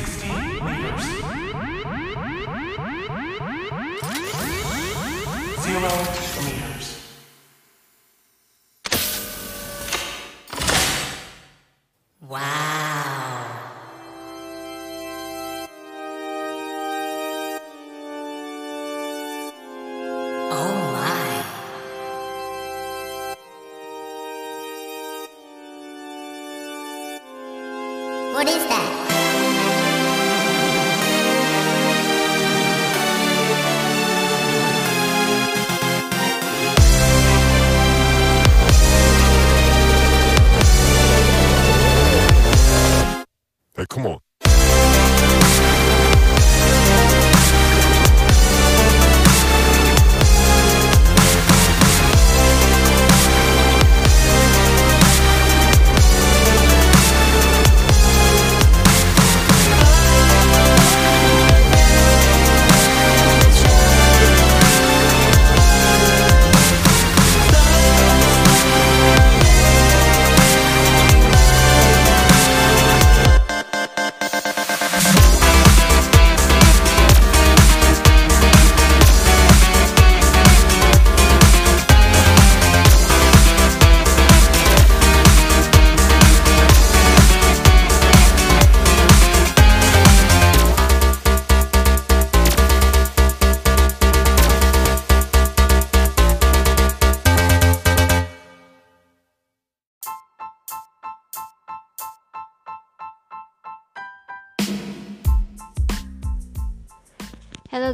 60 meters. Zero meters.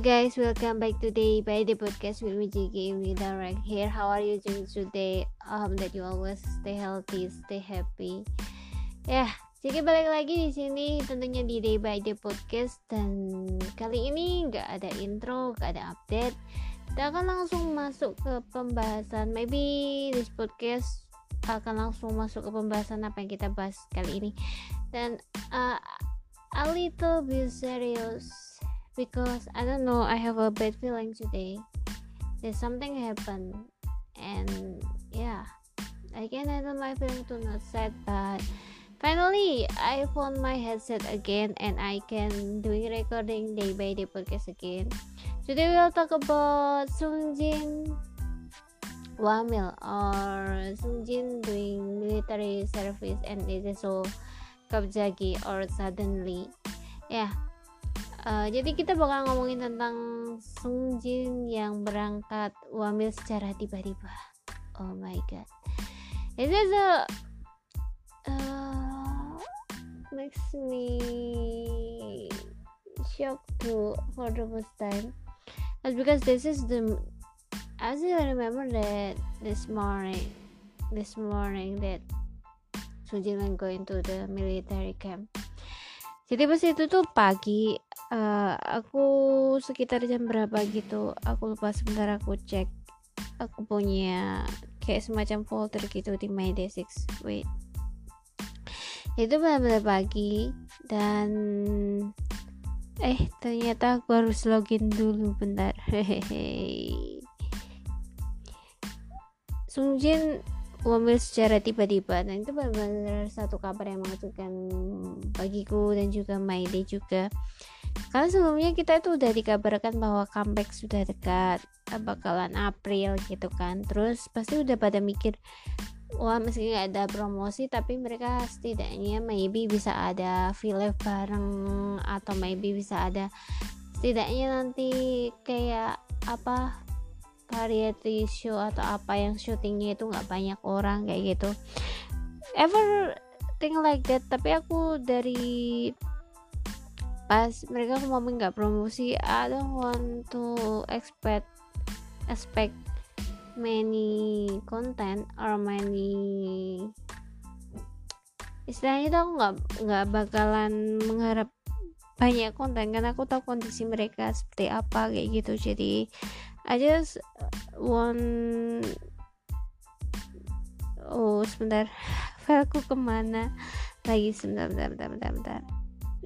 Guys, welcome back today by the podcast with me JK with Direct here. How are you doing today? I hope that you always stay healthy, stay happy. Ya, JK balik lagi di sini tentunya di Day by Day podcast dan kali ini nggak ada intro, nggak ada update. Kita akan langsung masuk ke pembahasan. Maybe this podcast akan langsung masuk ke pembahasan apa yang kita bahas kali ini dan uh, a little bit serious because I don't know I have a bad feeling today. That something happened. And yeah. Again, I handle my feeling to not sad but finally I found my headset again and I can doing recording day by day podcast again. Today we'll talk about Sungjin Wamil or Sungjin doing military service and it is so Kabjagi or suddenly. Ya Uh, jadi kita bakal ngomongin tentang Sungjin yang berangkat wamil secara tiba-tiba. Oh my god. It is a uh, makes me shocked too for the first time. That's because this is the I still remember that this morning this morning that Sungjin went going to the military camp. Jadi pas itu tuh pagi uh, aku sekitar jam berapa gitu aku lupa sebentar aku cek. Aku punya kayak semacam folder gitu di my day 6 wait. Itu benar-benar pagi dan eh ternyata aku harus login dulu bentar. Hehehe. Sungjin wamil secara tiba-tiba dan itu benar-benar satu kabar yang mengejutkan bagiku dan juga Maide juga karena sebelumnya kita itu udah dikabarkan bahwa comeback sudah dekat bakalan April gitu kan. Terus pasti udah pada mikir wah meski nggak ada promosi tapi mereka setidaknya maybe bisa ada film bareng atau maybe bisa ada setidaknya nanti kayak apa variety show atau apa yang syutingnya itu nggak banyak orang kayak gitu. Ever thing like that tapi aku dari pas mereka ngomong nggak promosi I don't want to expect expect many content or many istilahnya tuh aku nggak nggak bakalan mengharap banyak konten karena aku tahu kondisi mereka seperti apa kayak gitu. Jadi I just want oh sebentar. Fileku ke mana lagi? Sebentar bentar bentar bentar, bentar.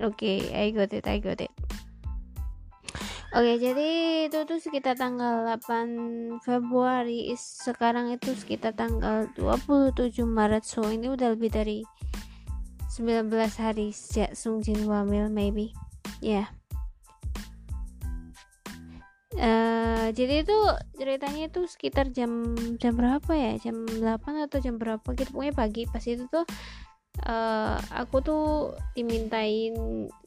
Oke okay, I got it I got it. Oke, okay, jadi itu tuh sekitar tanggal 8 Februari, sekarang itu sekitar tanggal 27 Maret. So, ini udah lebih dari 19 hari sejak Sungjin wamil maybe. Ya. Yeah. uh, jadi itu ceritanya itu sekitar jam jam berapa ya? Jam 8 atau jam berapa gitu. Pokoknya pagi. Pas itu tuh uh, aku tuh dimintain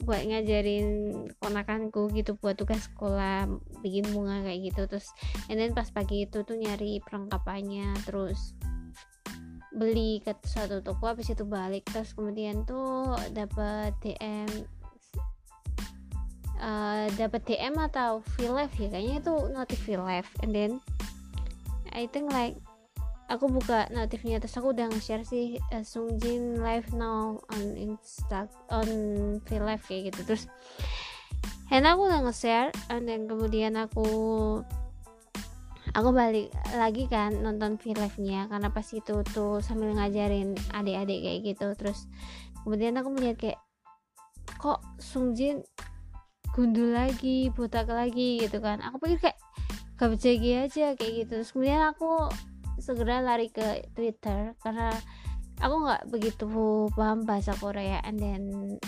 buat ngajarin ponakanku gitu buat tugas sekolah bikin bunga kayak gitu. Terus and then pas pagi itu tuh nyari perlengkapannya terus beli ke suatu toko habis itu balik. Terus kemudian tuh dapat DM uh, dapat DM atau live ya kayaknya itu notif live and then I think like aku buka notifnya terus aku udah nge-share sih uh, Sungjin live now on Insta on live kayak gitu. Terus and aku udah nge-share then kemudian aku aku balik lagi kan nonton live nya karena pas itu tuh sambil ngajarin adik-adik kayak gitu. Terus kemudian aku melihat kayak kok Sungjin gundul lagi botak lagi gitu kan. Aku pikir kayak gak aja kayak gitu. Terus kemudian aku segera lari ke Twitter karena aku nggak begitu paham bahasa Korea and then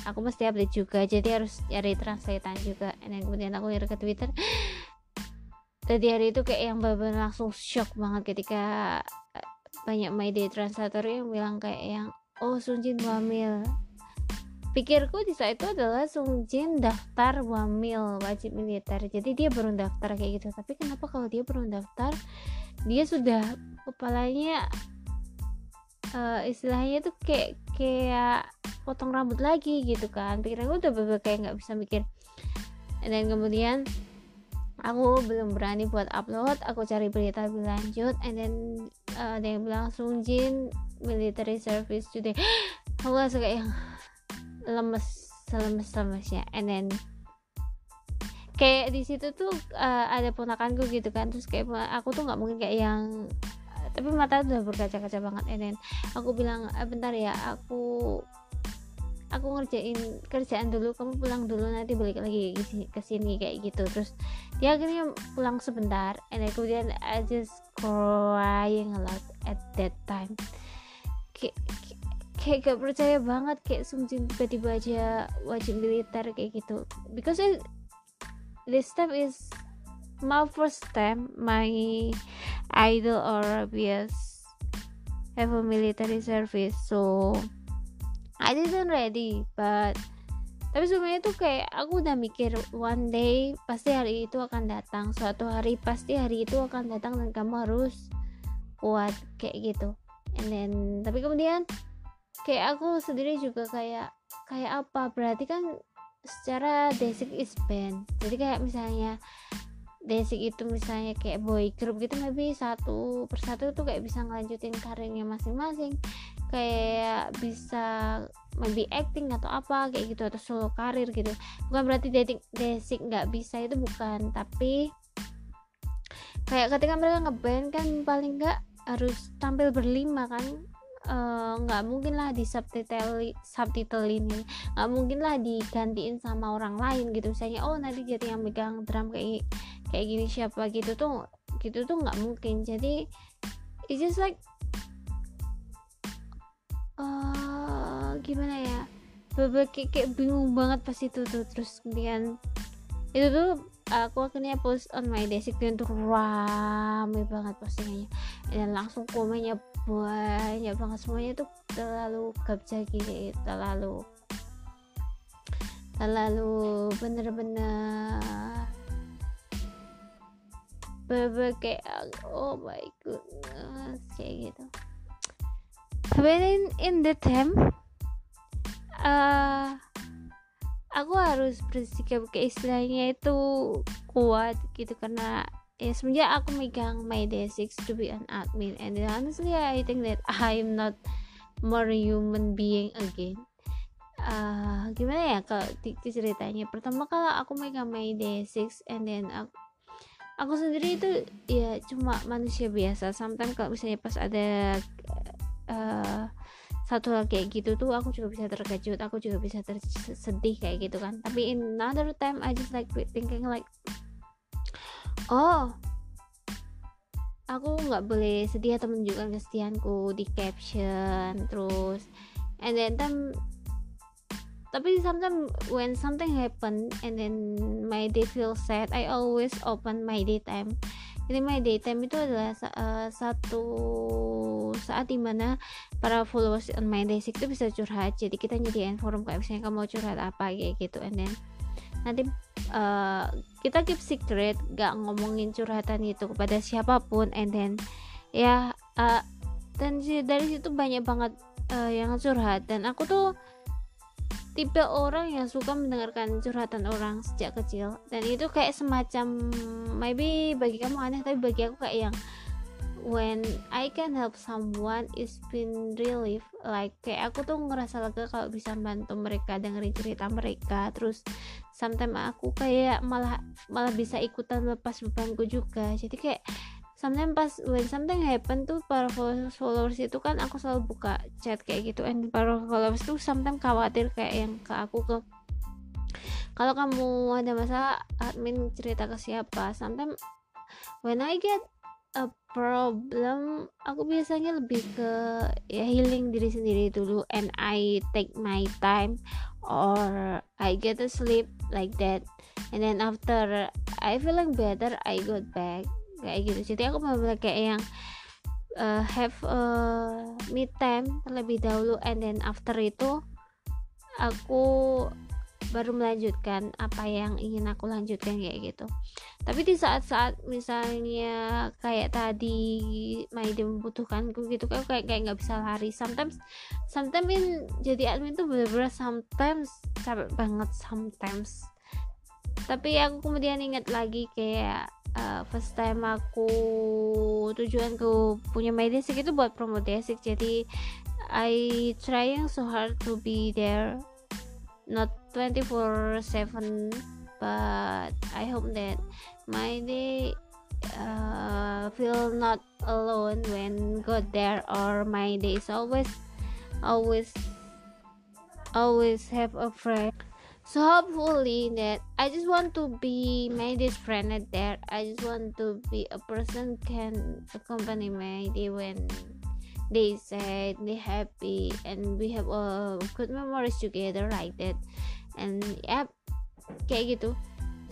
aku mesti update juga jadi harus cari translatean juga. And then kemudian aku lari ke Twitter. Tadi hari itu kayak yang benar langsung shock banget ketika eh, banyak day translator yang bilang kayak yang oh Sunjin wamil. Pikirku di saat itu adalah Sungjin daftar wamil wajib militer. Jadi dia baru daftar kayak gitu. Tapi kenapa kalau dia baru daftar dia sudah kepalanya uh, istilahnya tuh kayak kayak potong rambut lagi gitu kan. Pikiran gue udah bener kayak nggak bisa mikir. Dan kemudian aku belum berani buat upload aku cari berita lebih lanjut and then uh, ada yang bilang Sungjin military service today. Aku langsung kayak yang lemes lemes lemesnya and then kayak di situ tuh uh, ada ponakanku gitu kan. Terus kayak aku tuh nggak mungkin kayak yang tapi mata udah berkaca-kaca banget. Then aku bilang eh, bentar ya aku aku ngerjain kerjaan dulu kamu pulang dulu nanti balik lagi ke sini kayak gitu. Terus dia akhirnya pulang sebentar and then kemudian I just crying a lot at that time. Kayak kayak gak percaya banget kayak sungguh tiba-tiba aja wajib militer kayak gitu. Because it, this step is my first time my idol or Arabia's have a military service so I didn't ready but tapi sebenarnya tuh kayak aku udah mikir one day pasti hari itu akan datang suatu hari pasti hari itu akan datang dan kamu harus kuat kayak gitu. And then tapi kemudian kayak aku sendiri juga kayak kayak apa? Berarti kan secara basic is band. Jadi kayak misalnya basic itu misalnya kayak boy group gitu maybe satu persatu tuh kayak bisa ngelanjutin karirnya masing-masing. Kayak bisa maybe acting atau apa kayak gitu atau solo karir gitu. Bukan berarti dating basic nggak bisa itu bukan tapi kayak ketika mereka ngeband kan paling nggak harus tampil berlima kan. Eh, nggak uh, mungkin lah di subtitle subtitle ini. Nggak mungkin lah digantiin sama orang lain gitu. Misalnya oh nanti jadi yang megang drum kayak kayak gini siapa gitu tuh gitu tuh nggak mungkin. Jadi it's just like uh, gimana ya? Bebe kayak, kayak bingung banget pas itu tuh. Terus kemudian itu tuh aku akhirnya post on my basic dan tuh rame banget postingannya. Dan langsung komennya banyak banget. Semuanya tuh terlalu gapjagi kayak terlalu terlalu bener-bener bener kayak oh my goodness kayak gitu. When in, in the time uh, aku harus bersikap kayak istilahnya itu kuat gitu. Karena ya semenjak aku megang my day 6 to be an admin. And honestly I think that I'm not more human being again. Uh, gimana ya kalau ceritanya? Pertama kalau aku megang my day 6 and then aku aku sendiri itu ya cuma manusia biasa. Sometimes kalau misalnya pas ada uh, satu hal kayak gitu tuh aku juga bisa terkejut aku juga bisa tersedih kayak gitu kan. Tapi in another time I just like thinking like oh aku nggak boleh sedih atau menunjukkan kesedihanku di caption terus and then time tapi sometimes when something happen and then my day feel sad I always open my daytime. Jadi my daytime itu adalah uh, satu saat di mana para followers on my day itu bisa curhat. Jadi kita nyediain forum kayak misalnya kamu mau curhat apa kayak gitu. And then nanti uh, kita keep secret gak ngomongin curhatan itu kepada siapa pun. And then ya uh, dan dari situ banyak banget uh, yang curhat. Dan aku tuh tipe orang yang suka mendengarkan curhatan orang sejak kecil. Dan itu kayak semacam maybe bagi kamu aneh tapi bagi aku kayak yang when I can help someone it's been relief like kayak aku tuh ngerasa lega kalau bisa bantu mereka dengerin cerita mereka. Terus sometimes aku kayak malah malah bisa ikutan lepas bebanku juga. Jadi kayak sometimes pas when something happen tuh para followers, itu kan aku selalu buka chat kayak gitu. And para followers tuh sometimes khawatir kayak yang ke aku ke kalau kamu ada masalah admin cerita ke siapa? Sometimes when I get a problem aku biasanya lebih ke ya healing diri sendiri dulu and I take my time or I get a sleep like that. And then after I feeling better I got back kayak gitu jadi aku benar kayak yang uh, have a me time terlebih dahulu and then after itu aku baru melanjutkan apa yang ingin aku lanjutkan kayak gitu. Tapi di saat-saat misalnya kayak tadi Maide membutuhkanku gitu kan kayak kayak nggak bisa lari. Sometimes sometimes in, jadi admin tuh bener-bener sometimes capek banget sometimes. Tapi aku kemudian ingat lagi kayak uh, first time aku tujuanku punya my desik itu buat promo jadi I trying so hard to be there. Not 24/7 but I hope that my day uh, feel not alone when got there or my day is always always always have a friend so hopefully that i just want to be my this friend at there i just want to be a person can accompany my day when they sad they happy and we have a good memories together like that. And yep kayak gitu.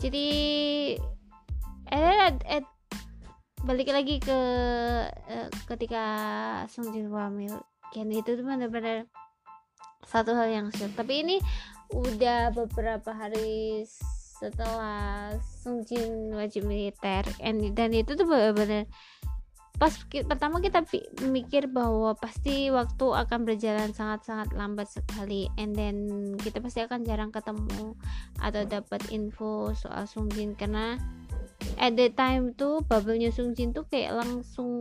Jadi at, at balik lagi ke uh, ketika Jin hamil kan itu tuh benar-benar satu hal yang sih tapi ini udah beberapa hari setelah Sungjin wajib militer. Dan itu tuh benar-benar pas pertama kita mikir bahwa pasti waktu akan berjalan sangat-sangat lambat sekali. And then kita pasti akan jarang ketemu atau dapat info soal Sungjin. Karena at the time tuh bubble-nya Sungjin tuh kayak langsung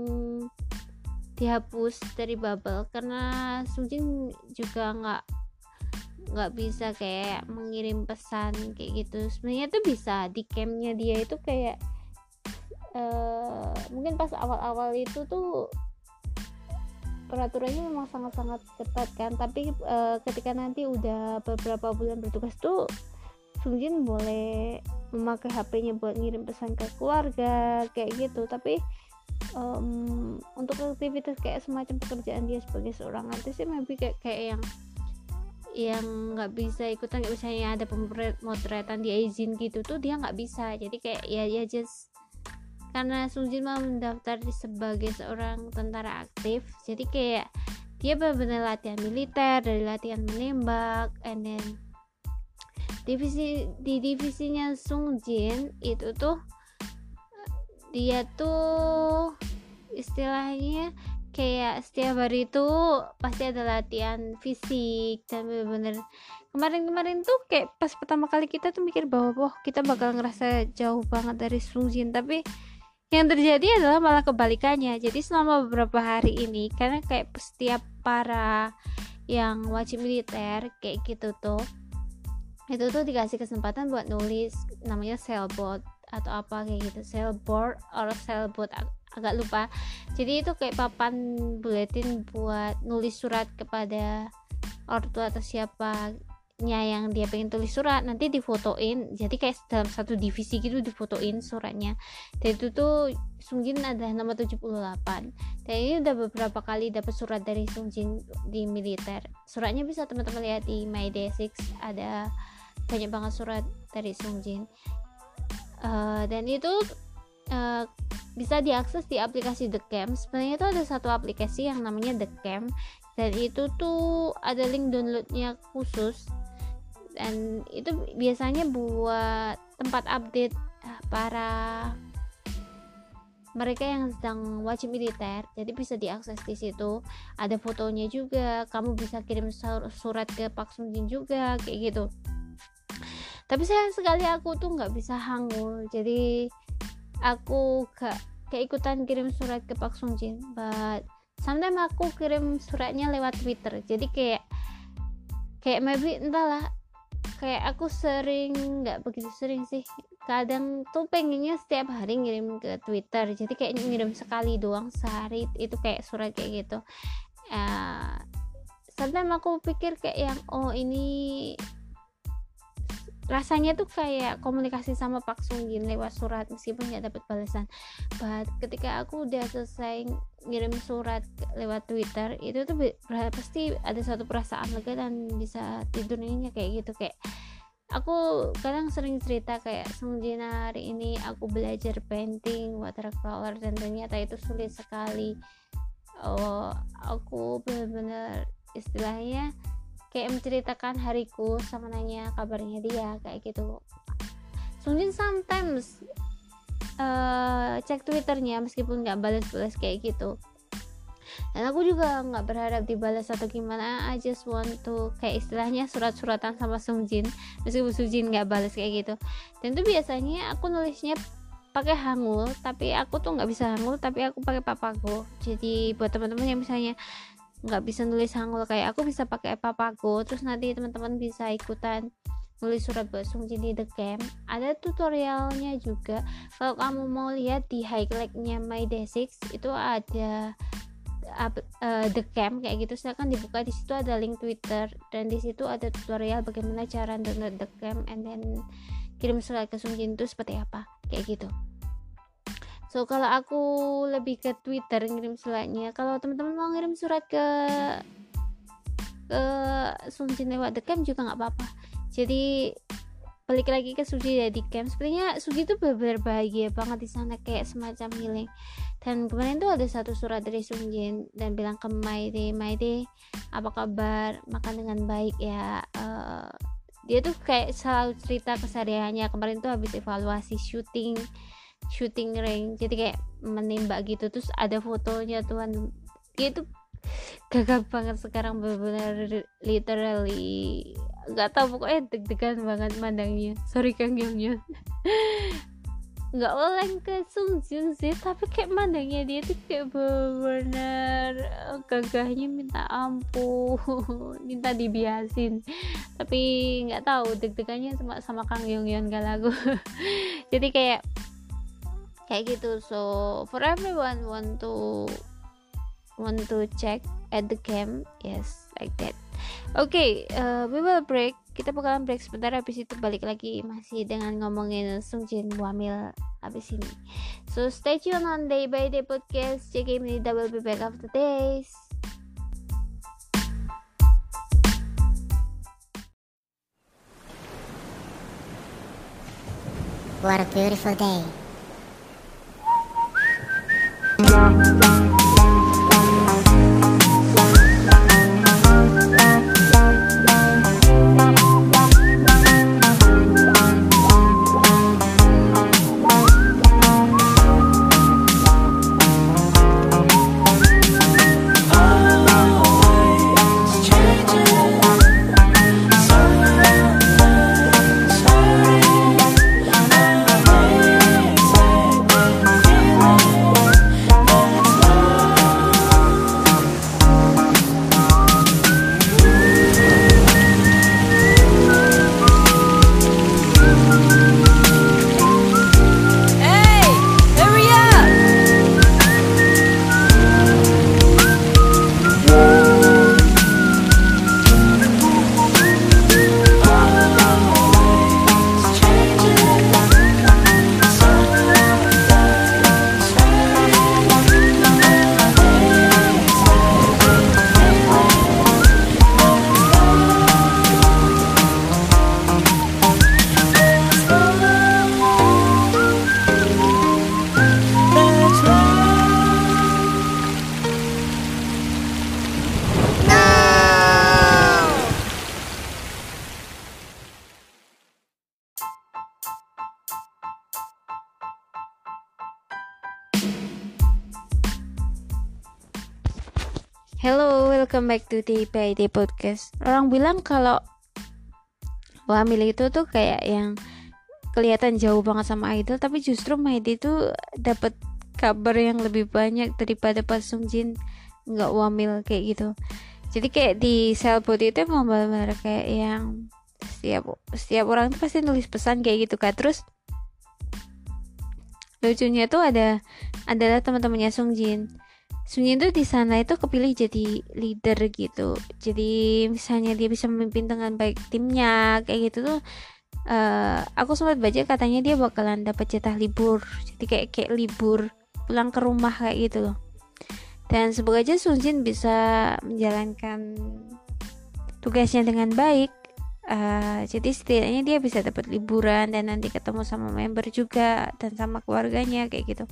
dihapus dari bubble. Karena Sungjin juga nggak nggak bisa kayak mengirim pesan kayak gitu. Sebenarnya tuh bisa di campnya dia itu kayak uh, mungkin pas awal-awal itu tuh peraturannya memang sangat-sangat ketat kan. Tapi uh, ketika nanti udah beberapa bulan bertugas tuh Sungjin boleh memakai HP-nya buat ngirim pesan ke keluarga kayak gitu. Tapi um, untuk aktivitas kayak semacam pekerjaan dia sebagai seorang artis sih maybe kayak kayak yang yang nggak bisa ikutan kayak misalnya ada pemotretan dia izin gitu tuh dia nggak bisa. Jadi kayak ya ya just karena Sungjin mau mendaftar sebagai seorang tentara aktif jadi kayak dia benar-benar latihan militer dari latihan menembak and then divisi di divisinya Sungjin itu tuh dia tuh istilahnya kayak setiap hari itu pasti ada latihan fisik dan bener-bener kemarin-kemarin tuh kayak pas pertama kali kita tuh mikir bahwa wah kita bakal ngerasa jauh banget dari Sungjin tapi yang terjadi adalah malah kebalikannya. Jadi selama beberapa hari ini karena kayak setiap para yang wajib militer kayak gitu tuh itu tuh dikasih kesempatan buat nulis namanya sailboat atau apa kayak gitu sailboard or sailboat agak lupa. Jadi itu kayak papan buletin buat nulis surat kepada ortu atau siapa yang dia pengen tulis surat nanti difotoin. Jadi kayak dalam satu divisi gitu difotoin suratnya. Dan itu tuh Sungjin adalah nomor 78 dan ini udah beberapa kali dapat surat dari Sungjin di militer. Suratnya bisa teman-teman lihat di My Day 6 ada banyak banget surat dari Sungjin. Uh, dan itu uh, bisa diakses di aplikasi The Camp. Sebenarnya itu ada satu aplikasi yang namanya The Camp dan itu tuh ada link downloadnya khusus. Dan itu biasanya buat tempat update eh, para mereka yang sedang wajib militer. Jadi bisa diakses di situ. Ada fotonya juga kamu bisa kirim surat ke Pak Sunjin juga kayak gitu. Tapi sayang sekali aku tuh nggak bisa hangul. Jadi aku gak keikutan kirim surat ke Pak Sunjin but sometimes aku kirim suratnya lewat Twitter. Jadi kayak kayak maybe entahlah kayak aku sering nggak begitu sering sih. Kadang tuh pengennya setiap hari ngirim ke Twitter. Jadi kayak ngirim sekali doang sehari itu kayak surat kayak gitu. Uh, sometimes aku pikir kayak yang oh ini rasanya tuh kayak komunikasi sama Pak Sunggin lewat surat meskipun nggak dapat balasan. But ketika aku udah selesai ngirim surat lewat Twitter itu tuh pasti ada satu perasaan lega dan bisa tidur tidurnya kayak gitu. Kayak aku kadang sering cerita kayak semenjana hari ini aku belajar painting watercolor dan ternyata itu sulit sekali. Oh aku benar-benar istilahnya kayak menceritakan hariku sama nanya kabarnya dia kayak gitu. Sungjin sometimes uh, cek twitternya meskipun nggak balas-balas kayak gitu. Dan aku juga nggak berharap dibalas atau gimana I just want to kayak istilahnya surat-suratan sama Sungjin meskipun Sungjin nggak balas kayak gitu. Dan itu biasanya aku nulisnya pakai hangul tapi aku tuh nggak bisa hangul tapi aku pakai papago jadi buat teman-teman yang misalnya nggak bisa nulis hangul. Kayak aku bisa pakai papago terus nanti teman-teman bisa ikutan nulis surat buat Sungjin di The Camp. Ada tutorialnya juga. Kalau kamu mau lihat di highlightnya My Day 6 itu ada uh, the camp kayak gitu. Silahkan dibuka. Di situ ada link Twitter dan di situ ada tutorial bagaimana cara download the camp and then kirim surat ke Sungjin itu seperti apa kayak gitu so kalau aku lebih ke Twitter ngirim suratnya. Kalau teman-teman mau ngirim surat ke ke Sungjin lewat the camp juga nggak apa-apa. Jadi balik lagi ke Suji di camp sebenarnya Suji tuh benar-benar bahagia banget di sana kayak semacam healing. Dan kemarin tuh ada satu surat dari Sungjin dan bilang ke Maide Maide apa kabar? Makan dengan baik ya. Uh, dia tuh kayak selalu cerita kesehariannya. Kemarin tuh habis evaluasi syuting shooting ring jadi kayak menembak gitu. Terus ada fotonya tuhan. Dia tuh gagap banget sekarang benar-benar literally. Nggak tahu pokoknya deg-degan banget mandangnya. Sorry kang Yong nggak oleh ke Sungjun sih tapi kayak mandangnya dia tuh kayak benar eh, gagahnya minta ampun minta dibiasin. Tapi nggak tahu deg-degannya sama sama Kang Yong Yeon jadi kayak kayak gitu. So for everyone want to want to check at the camp yes like that. Okay uh, we will break. Kita bakalan break sebentar habis itu balik lagi masih dengan ngomongin Sungjin Wamil habis ini. So stay tune on Day by Day podcast. JK Minida will be back after days. What a beautiful day. Welcome back to the PID Podcast. Orang bilang kalau Wamil itu tuh kayak yang kelihatan jauh banget sama idol, tapi justru Maide itu dapat kabar yang lebih banyak daripada pas Sungjin nggak wamil kayak gitu. Jadi kayak di Cellbot itu emang benar kayak yang setiap setiap orang tuh pasti nulis pesan kayak gitu kan. Terus lucunya tuh ada adalah teman-temannya Sungjin Sunyi itu di sana itu kepilih jadi leader gitu. Jadi misalnya dia bisa memimpin dengan baik timnya kayak gitu tuh uh, aku sempat baca katanya dia bakalan dapat jatah libur. Jadi kayak kayak libur pulang ke rumah kayak gitu loh. Dan semoga aja Sunjin bisa menjalankan tugasnya dengan baik. Uh, jadi setidaknya dia bisa dapat liburan dan nanti ketemu sama member juga dan sama keluarganya kayak gitu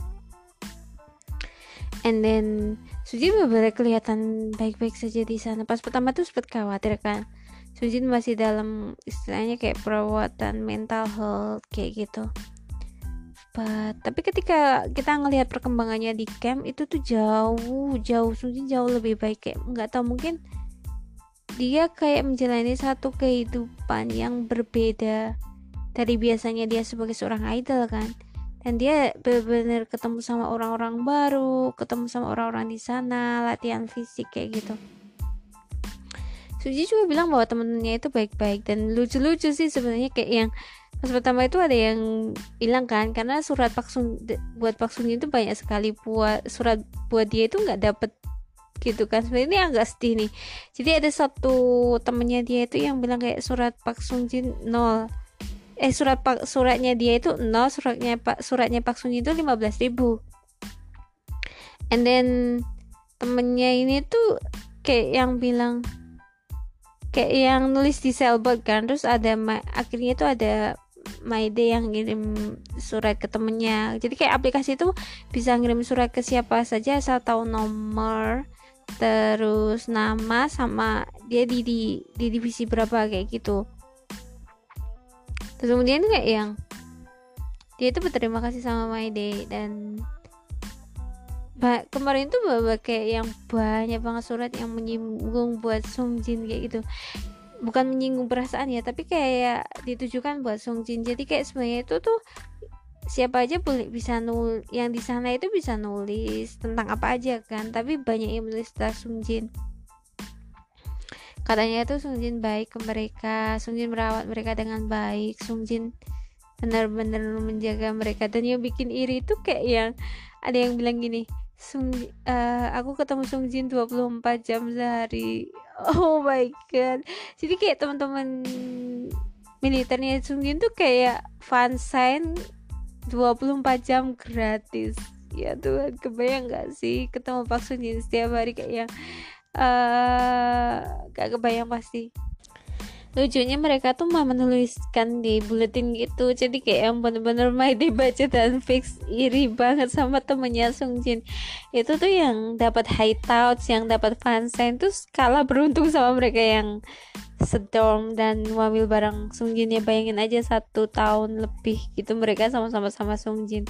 and then Sujin benar kelihatan baik-baik saja di sana. Pas pertama tuh sempat khawatir kan. Sujin masih dalam istilahnya kayak perawatan mental health kayak gitu. But, tapi ketika kita ngelihat perkembangannya di camp itu tuh jauh jauh. Sujin jauh lebih baik kayak nggak tahu mungkin dia kayak menjalani satu kehidupan yang berbeda dari biasanya dia sebagai seorang idol kan dan dia benar-benar ketemu sama orang-orang baru ketemu sama orang-orang di sana latihan fisik kayak gitu. Suji juga bilang bahwa temennya itu baik-baik dan lucu-lucu sih sebenarnya kayak yang pas pertama itu ada yang bilang kan karena surat paksung buat paksung itu banyak sekali buat surat buat dia itu nggak dapet gitu kan. Sebenarnya ini agak sedih nih. Jadi ada satu temennya dia itu yang bilang kayak surat Pak Sungjin nol eh surat pak suratnya dia itu nol suratnya pak suratnya Pak Sunyi itu 15 ribu. And then temennya ini tuh kayak yang bilang kayak yang nulis di Selbot kan terus ada akhirnya itu ada Maide yang ngirim surat ke temennya. Jadi kayak aplikasi itu bisa ngirim surat ke siapa saja asal tahu nomor terus nama sama dia di di, di divisi berapa kayak gitu terus kemudian kayak yang dia itu berterima kasih sama My Day dan kemarin tuh bawa kayak yang banyak banget surat yang menyinggung buat Sung Jin kayak gitu. Bukan menyinggung perasaan ya tapi kayak ditujukan buat Sung Jin. Jadi kayak sebenarnya itu tuh siapa aja boleh bisa nul yang di sana itu bisa nulis tentang apa aja kan tapi banyak yang menulis tentang Sung Jin katanya itu Sungjin baik ke mereka. Sungjin merawat mereka dengan baik. Sungjin benar-benar menjaga mereka. Dan yang bikin iri itu kayak yang ada yang bilang gini Sung, uh, aku ketemu Sungjin 24 jam sehari. Oh my god. Jadi kayak teman-teman militernya Sungjin tuh kayak fansign 24 jam gratis. Ya Tuhan kebayang gak sih ketemu Pak Sungjin setiap hari kayak yang uh, gak kebayang pasti. Lucunya mereka tuh mah menuliskan di buletin gitu. Jadi kayak yang bener-bener main dibaca dan fix iri banget sama temennya Sung Jin. Itu tuh yang dapat high touch yang dapat fansign tuh kalah beruntung sama mereka yang sedom dan wamil bareng Sung Jin. Ya bayangin aja satu tahun lebih gitu mereka sama-sama sama Sung Jin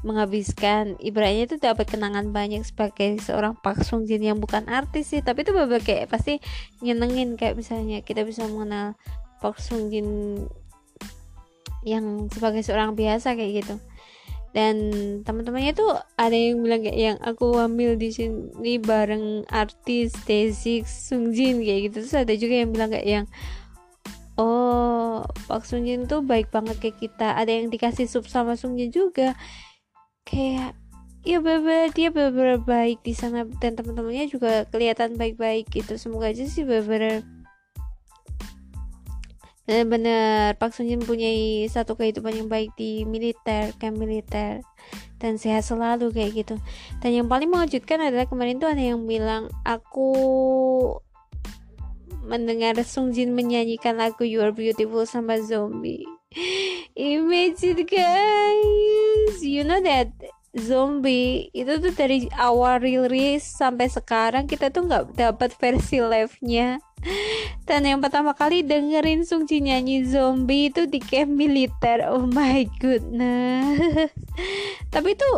menghabiskan. Ibaratnya itu dapat kenangan banyak sebagai seorang Pak Sung Jin yang bukan artis sih. Tapi itu beberapa kayak pasti nyenengin. Kayak misalnya kita bisa mengenal Pak Sung Jin yang sebagai seorang biasa kayak gitu. Dan teman-temannya tuh ada yang bilang kayak yang aku ambil di sini bareng artis T6 Sung Jin kayak gitu. Terus ada juga yang bilang kayak yang oh Pak Sung Jin tuh baik banget kayak kita. Ada yang dikasih sub sama Sung Jin juga kayak ya beber dia beber baik di sana dan teman-temannya juga kelihatan baik-baik gitu. Semoga aja sih beber benar-benar Pak Sunjin punya satu kehidupan yang baik di militer camp militer dan sehat selalu kayak gitu. Dan yang paling mengejutkan adalah kemarin tuh ada yang bilang aku mendengar Sung Jin menyanyikan lagu You Are Beautiful sama Zombie Imagine guys, you know that zombie itu tuh dari awal rilis sampai sekarang kita tuh nggak dapat versi live-nya. Dan yang pertama kali dengerin Sung Ji nyanyi zombie itu di camp militer. Oh my goodness. Tapi itu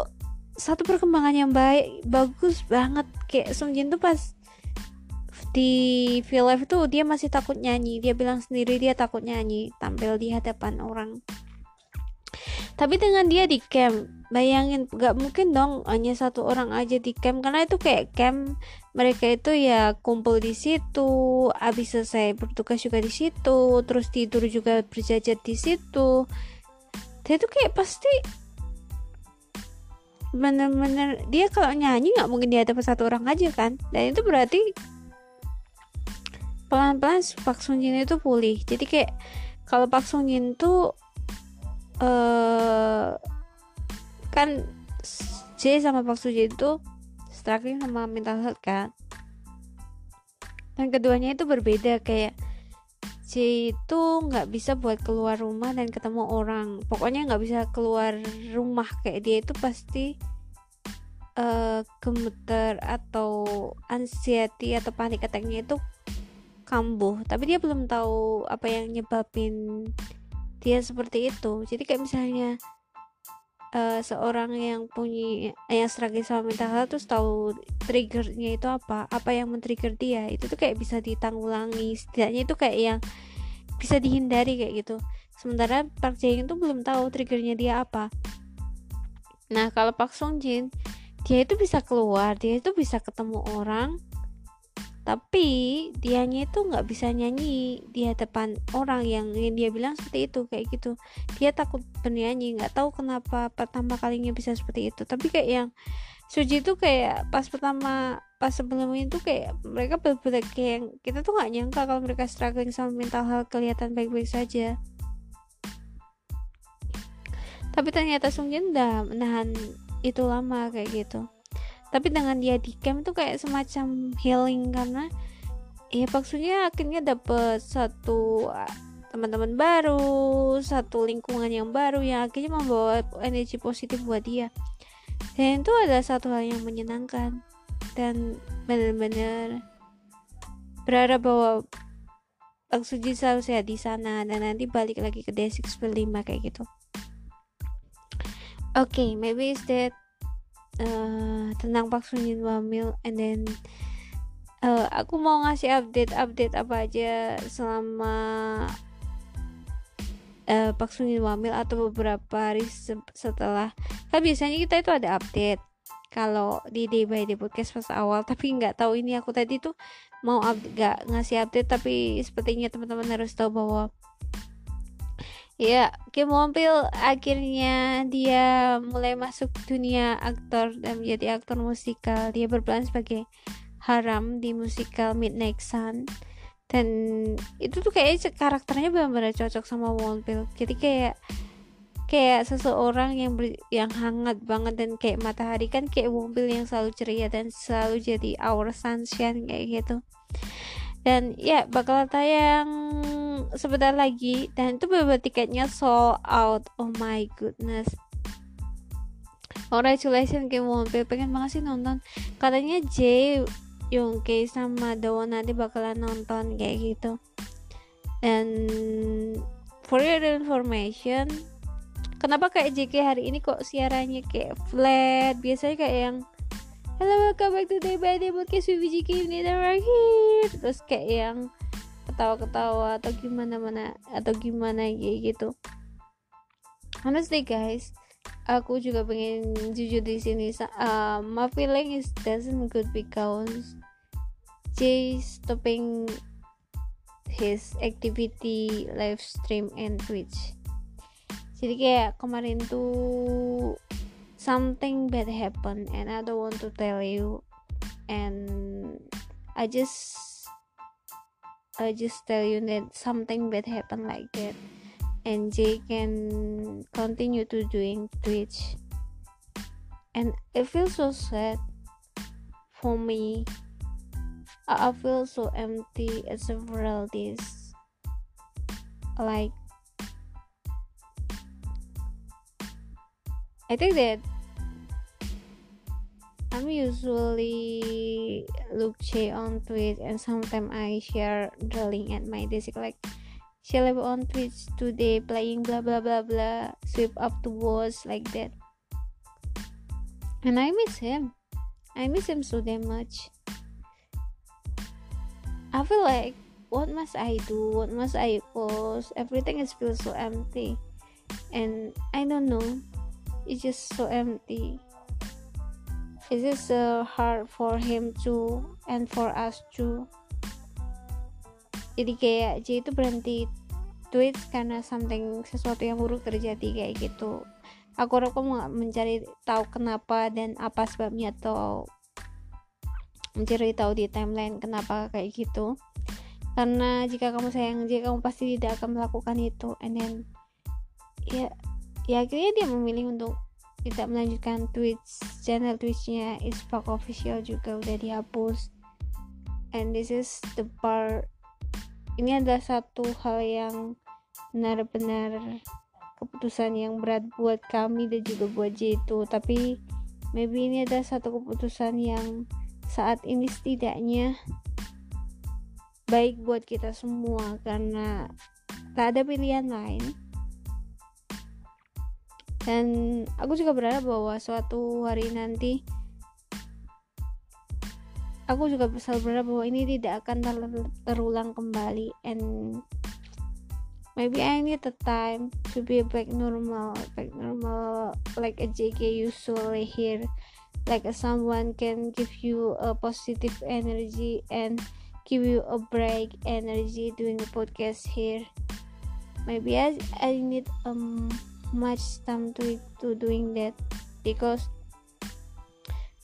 satu perkembangan yang baik, bagus banget. Kayak Sung Jin tuh pas di feel life tuh dia masih takut nyanyi. Dia bilang sendiri dia takut nyanyi tampil di hadapan orang. Tapi dengan dia di camp bayangin gak mungkin dong hanya satu orang aja di camp. Karena itu kayak camp mereka itu ya kumpul di situ habis selesai bertugas juga di situ terus tidur juga berjajar di situ. Dia tuh kayak pasti bener-bener dia kalau nyanyi nggak mungkin dia dapat satu orang aja kan? Dan itu berarti pelan-pelan Pak Sung Jin itu pulih. Jadi kayak kalau Pak Sung Jin tuh uh, kan J sama Pak Sung Jin itu struggling sama mental health kan. Dan keduanya itu berbeda kayak J itu nggak bisa buat keluar rumah dan ketemu orang. Pokoknya nggak bisa keluar rumah kayak dia itu pasti uh, gemeter atau anxiety atau panik attacknya itu kambuh. Tapi dia belum tahu apa yang nyebabin dia seperti itu. Jadi kayak misalnya uh, seorang yang punya yang struggle sama mental health terus tahu triggernya itu apa apa yang men-trigger dia itu tuh kayak bisa ditanggulangi. Setidaknya itu kayak yang bisa dihindari kayak gitu. Sementara Park Jae itu belum tahu triggernya dia apa. Nah kalau Park Sung Jin dia itu bisa keluar dia itu bisa ketemu orang tapi dianya itu nggak bisa nyanyi di hadapan orang yang, yang dia bilang seperti itu kayak gitu. Dia takut bernyanyi nggak tahu kenapa pertama kalinya bisa seperti itu. Tapi kayak yang Suji itu kayak pas pertama pas sebelum itu kayak mereka berbeda kayak kita tuh nggak nyangka kalau mereka struggling sama mental health kelihatan baik-baik saja. Tapi ternyata Sungjin udah menahan itu lama kayak gitu tapi dengan dia di camp itu kayak semacam healing karena ya maksudnya akhirnya dapet satu ah, teman-teman baru satu lingkungan yang baru yang akhirnya membawa energi positif buat dia. Dan itu adalah satu hal yang menyenangkan dan benar-benar berharap bahwa Bang Suji selalu sehat di sana dan nanti balik lagi ke D6 5 kayak gitu. Oke okay, maybe is that uh, tentang Pak Sunyin Wamil and then uh, aku mau ngasih update-update apa aja selama uh, Pak Sunyin Wamil atau beberapa hari se setelah kan biasanya kita itu ada update kalau di day by day podcast pas awal tapi nggak tahu ini aku tadi tuh mau update gak ngasih update tapi sepertinya teman-teman harus tahu bahwa Ya, Kim Won Pil akhirnya dia mulai masuk dunia aktor dan menjadi aktor musikal. Dia berperan sebagai Haram di musikal Midnight Sun. Dan itu tuh kayak karakternya benar-benar cocok sama Won Pil. Jadi kayak kayak seseorang yang ber, yang hangat banget dan kayak matahari kan kayak Won Pil yang selalu ceria dan selalu jadi our sunshine kayak gitu. Dan ya bakal tayang sebentar lagi. Dan itu beberapa tiketnya sold out. Oh my goodness. Congratulations Kim Won pengen banget sih nonton. Katanya J Youngke sama Dawon nanti bakalan nonton kayak gitu. Dan for your information kenapa kayak JK hari ini kok siarannya kayak flat? Biasanya kayak yang hello welcome back to Day by Day podcast with JK ini right here terus kayak yang ketawa-ketawa atau gimana mana atau gimana gitu. Honestly guys aku juga pengen jujur di sini uh, my feeling is doesn't good because Jay stopping his activity live stream and Twitch. Jadi kayak kemarin tuh something bad happened and I don't want to tell you. And I just I just tell you that something bad happened like that. And Jay can continue to doing Twitch. And it feels so sad for me. I feel so empty at several days like I think that I'm usually look Che on Twitch and sometimes I share link at my desk like she live on Twitch today playing blah blah blah blah sweep up the walls like that and I miss him I miss him so damn much I feel like what must I do? What must I post? Everything is feels so empty, and I don't know. It's just so empty. It's just so hard for him to and for us to. Jadi kayak J itu berhenti tweet karena something sesuatu yang buruk terjadi kayak gitu. Aku harap kamu mencari tahu kenapa dan apa sebabnya atau mencari tahu di timeline kenapa kayak gitu karena jika kamu sayang dia kamu pasti tidak akan melakukan itu and then ya ya akhirnya dia memilih untuk tidak melanjutkan Twitch channel Twitchnya Ispak official juga udah dihapus. And this is the part ini adalah satu hal yang benar-benar keputusan yang berat buat kami dan juga buat J itu tapi maybe ini adalah satu keputusan yang saat ini setidaknya baik buat kita semua karena tak ada pilihan lain dan aku juga berharap bahwa suatu hari nanti aku juga selalu berharap bahwa ini tidak akan ter terulang kembali. And maybe I need the time to be back normal back normal like a JK usually here. Like someone can give you a positive energy and give you a break energy doing a podcast here. Maybe I, I need um much time to to doing that because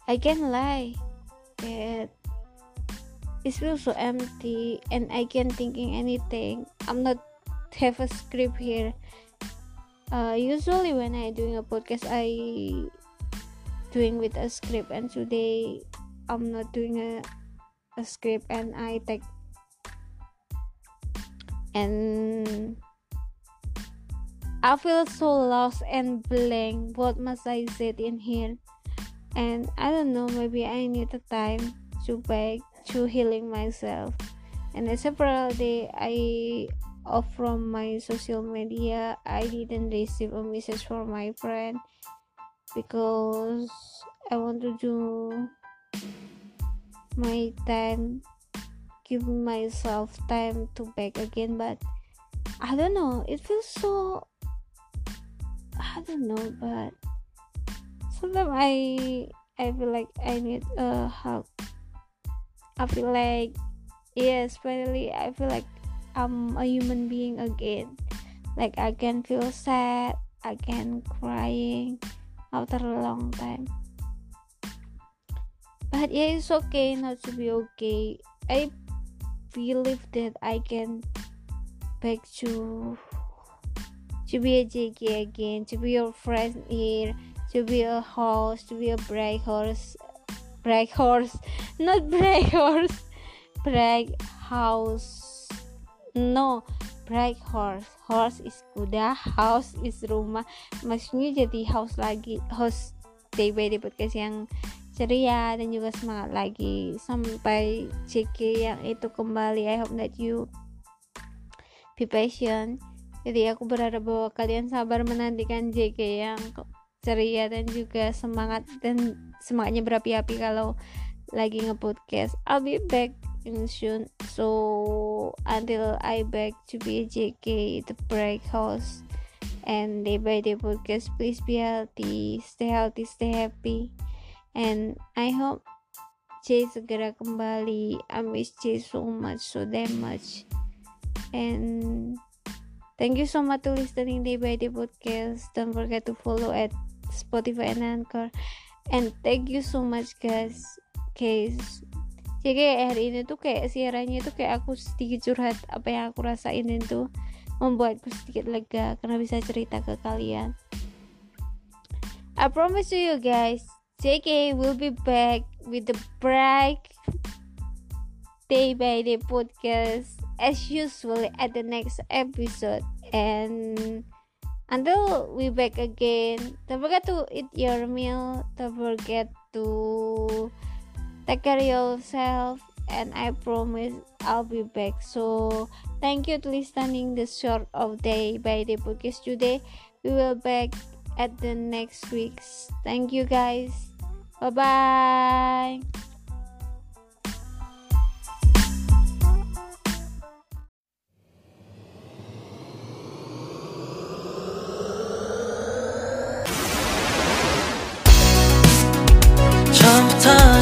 I can lie that it feels so empty and I can't thinking anything. I'm not have a script here. Uh, usually when I doing a podcast I doing with a script and today I'm not doing a a script and I take and I feel so lost and blank. What must I say in here? And I don't know, maybe I need a time to back to healing myself. And several day I off from my social media, I didn't receive a message from my friend because I want to do my time give myself time to back again but i don't know it feels so i don't know but sometimes i i feel like i need uh, a hug i feel like yes finally i feel like i'm a human being again. Like i can feel sad i can crying after a long time. But yeah it's okay not to be okay. I believe that i can back to to be a jk again to be your friend here to be a horse to be a brag horse brag horse not brag horse brag house. No brag horse. Horse is kuda house is rumah. Maksudnya jadi house lagi host day by day podcast yang ceria dan juga semangat lagi. Sampai JK yang itu kembali. I hope that you be patient jadi aku berharap bahwa kalian sabar menantikan JK yang ceria dan juga semangat dan semangatnya berapi-api kalau lagi nge-podcast. I'll be back in soon. So until I back to be JK the break house and day by day podcast please be healthy stay healthy stay happy. And I hope Jay segera kembali. I miss Jay so much so damn much. And thank you so much to listening day by day podcast. Don't forget to follow at Spotify and Anchor. And thank you so much guys. Guys. Jadi hari ini tuh kayak siarannya tuh kayak aku sedikit curhat apa yang aku rasain itu membuatku sedikit lega karena bisa cerita ke kalian. I promise to you guys JK will be back with the break. Day by day podcast as usual at the next episode. And until we back again don't forget to eat your meal. Don't forget to take care of yourself. And I promise I'll be back. So thank you to listening the short of day by day podcast today. We will back at the next weeks. Thank you guys. Bye bye.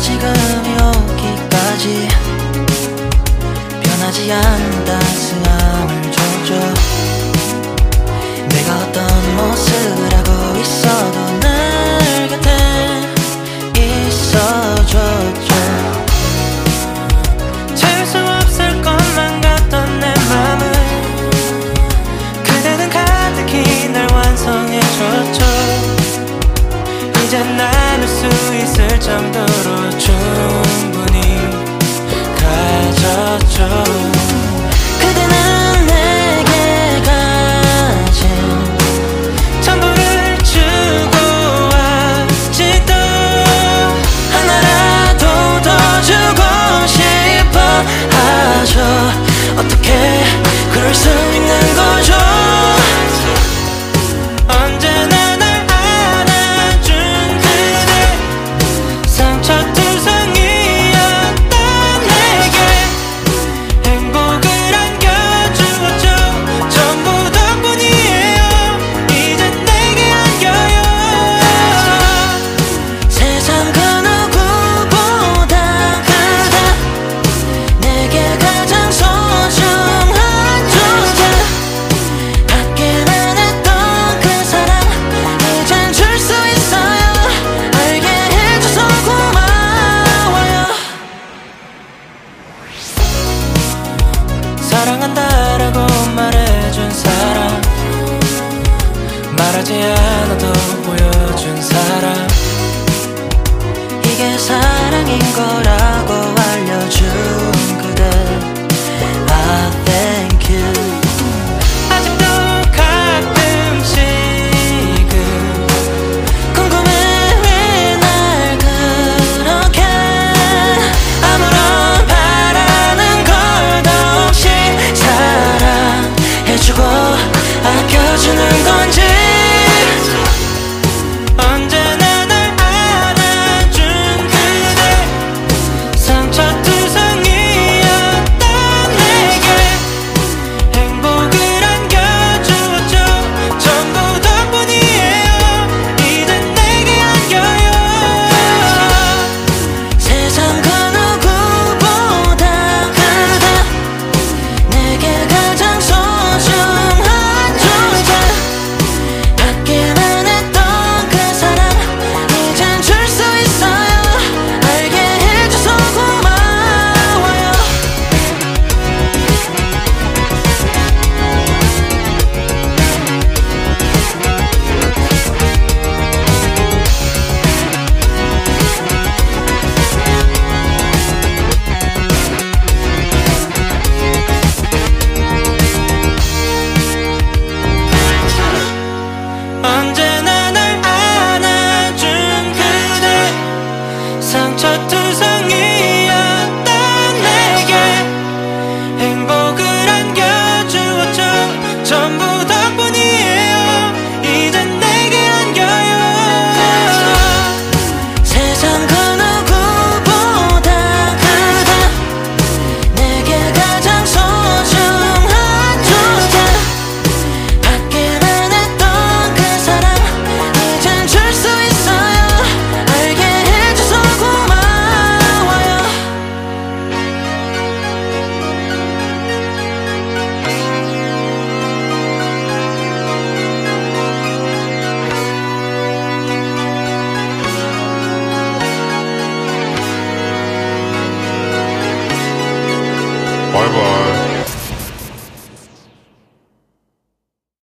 지금 여기까지 변하지 않는 따스함을 줘줘 내가 어떤 모습 말하지 않아도 보여준 사람 이게 사랑인 거라고 알려준 그대. I think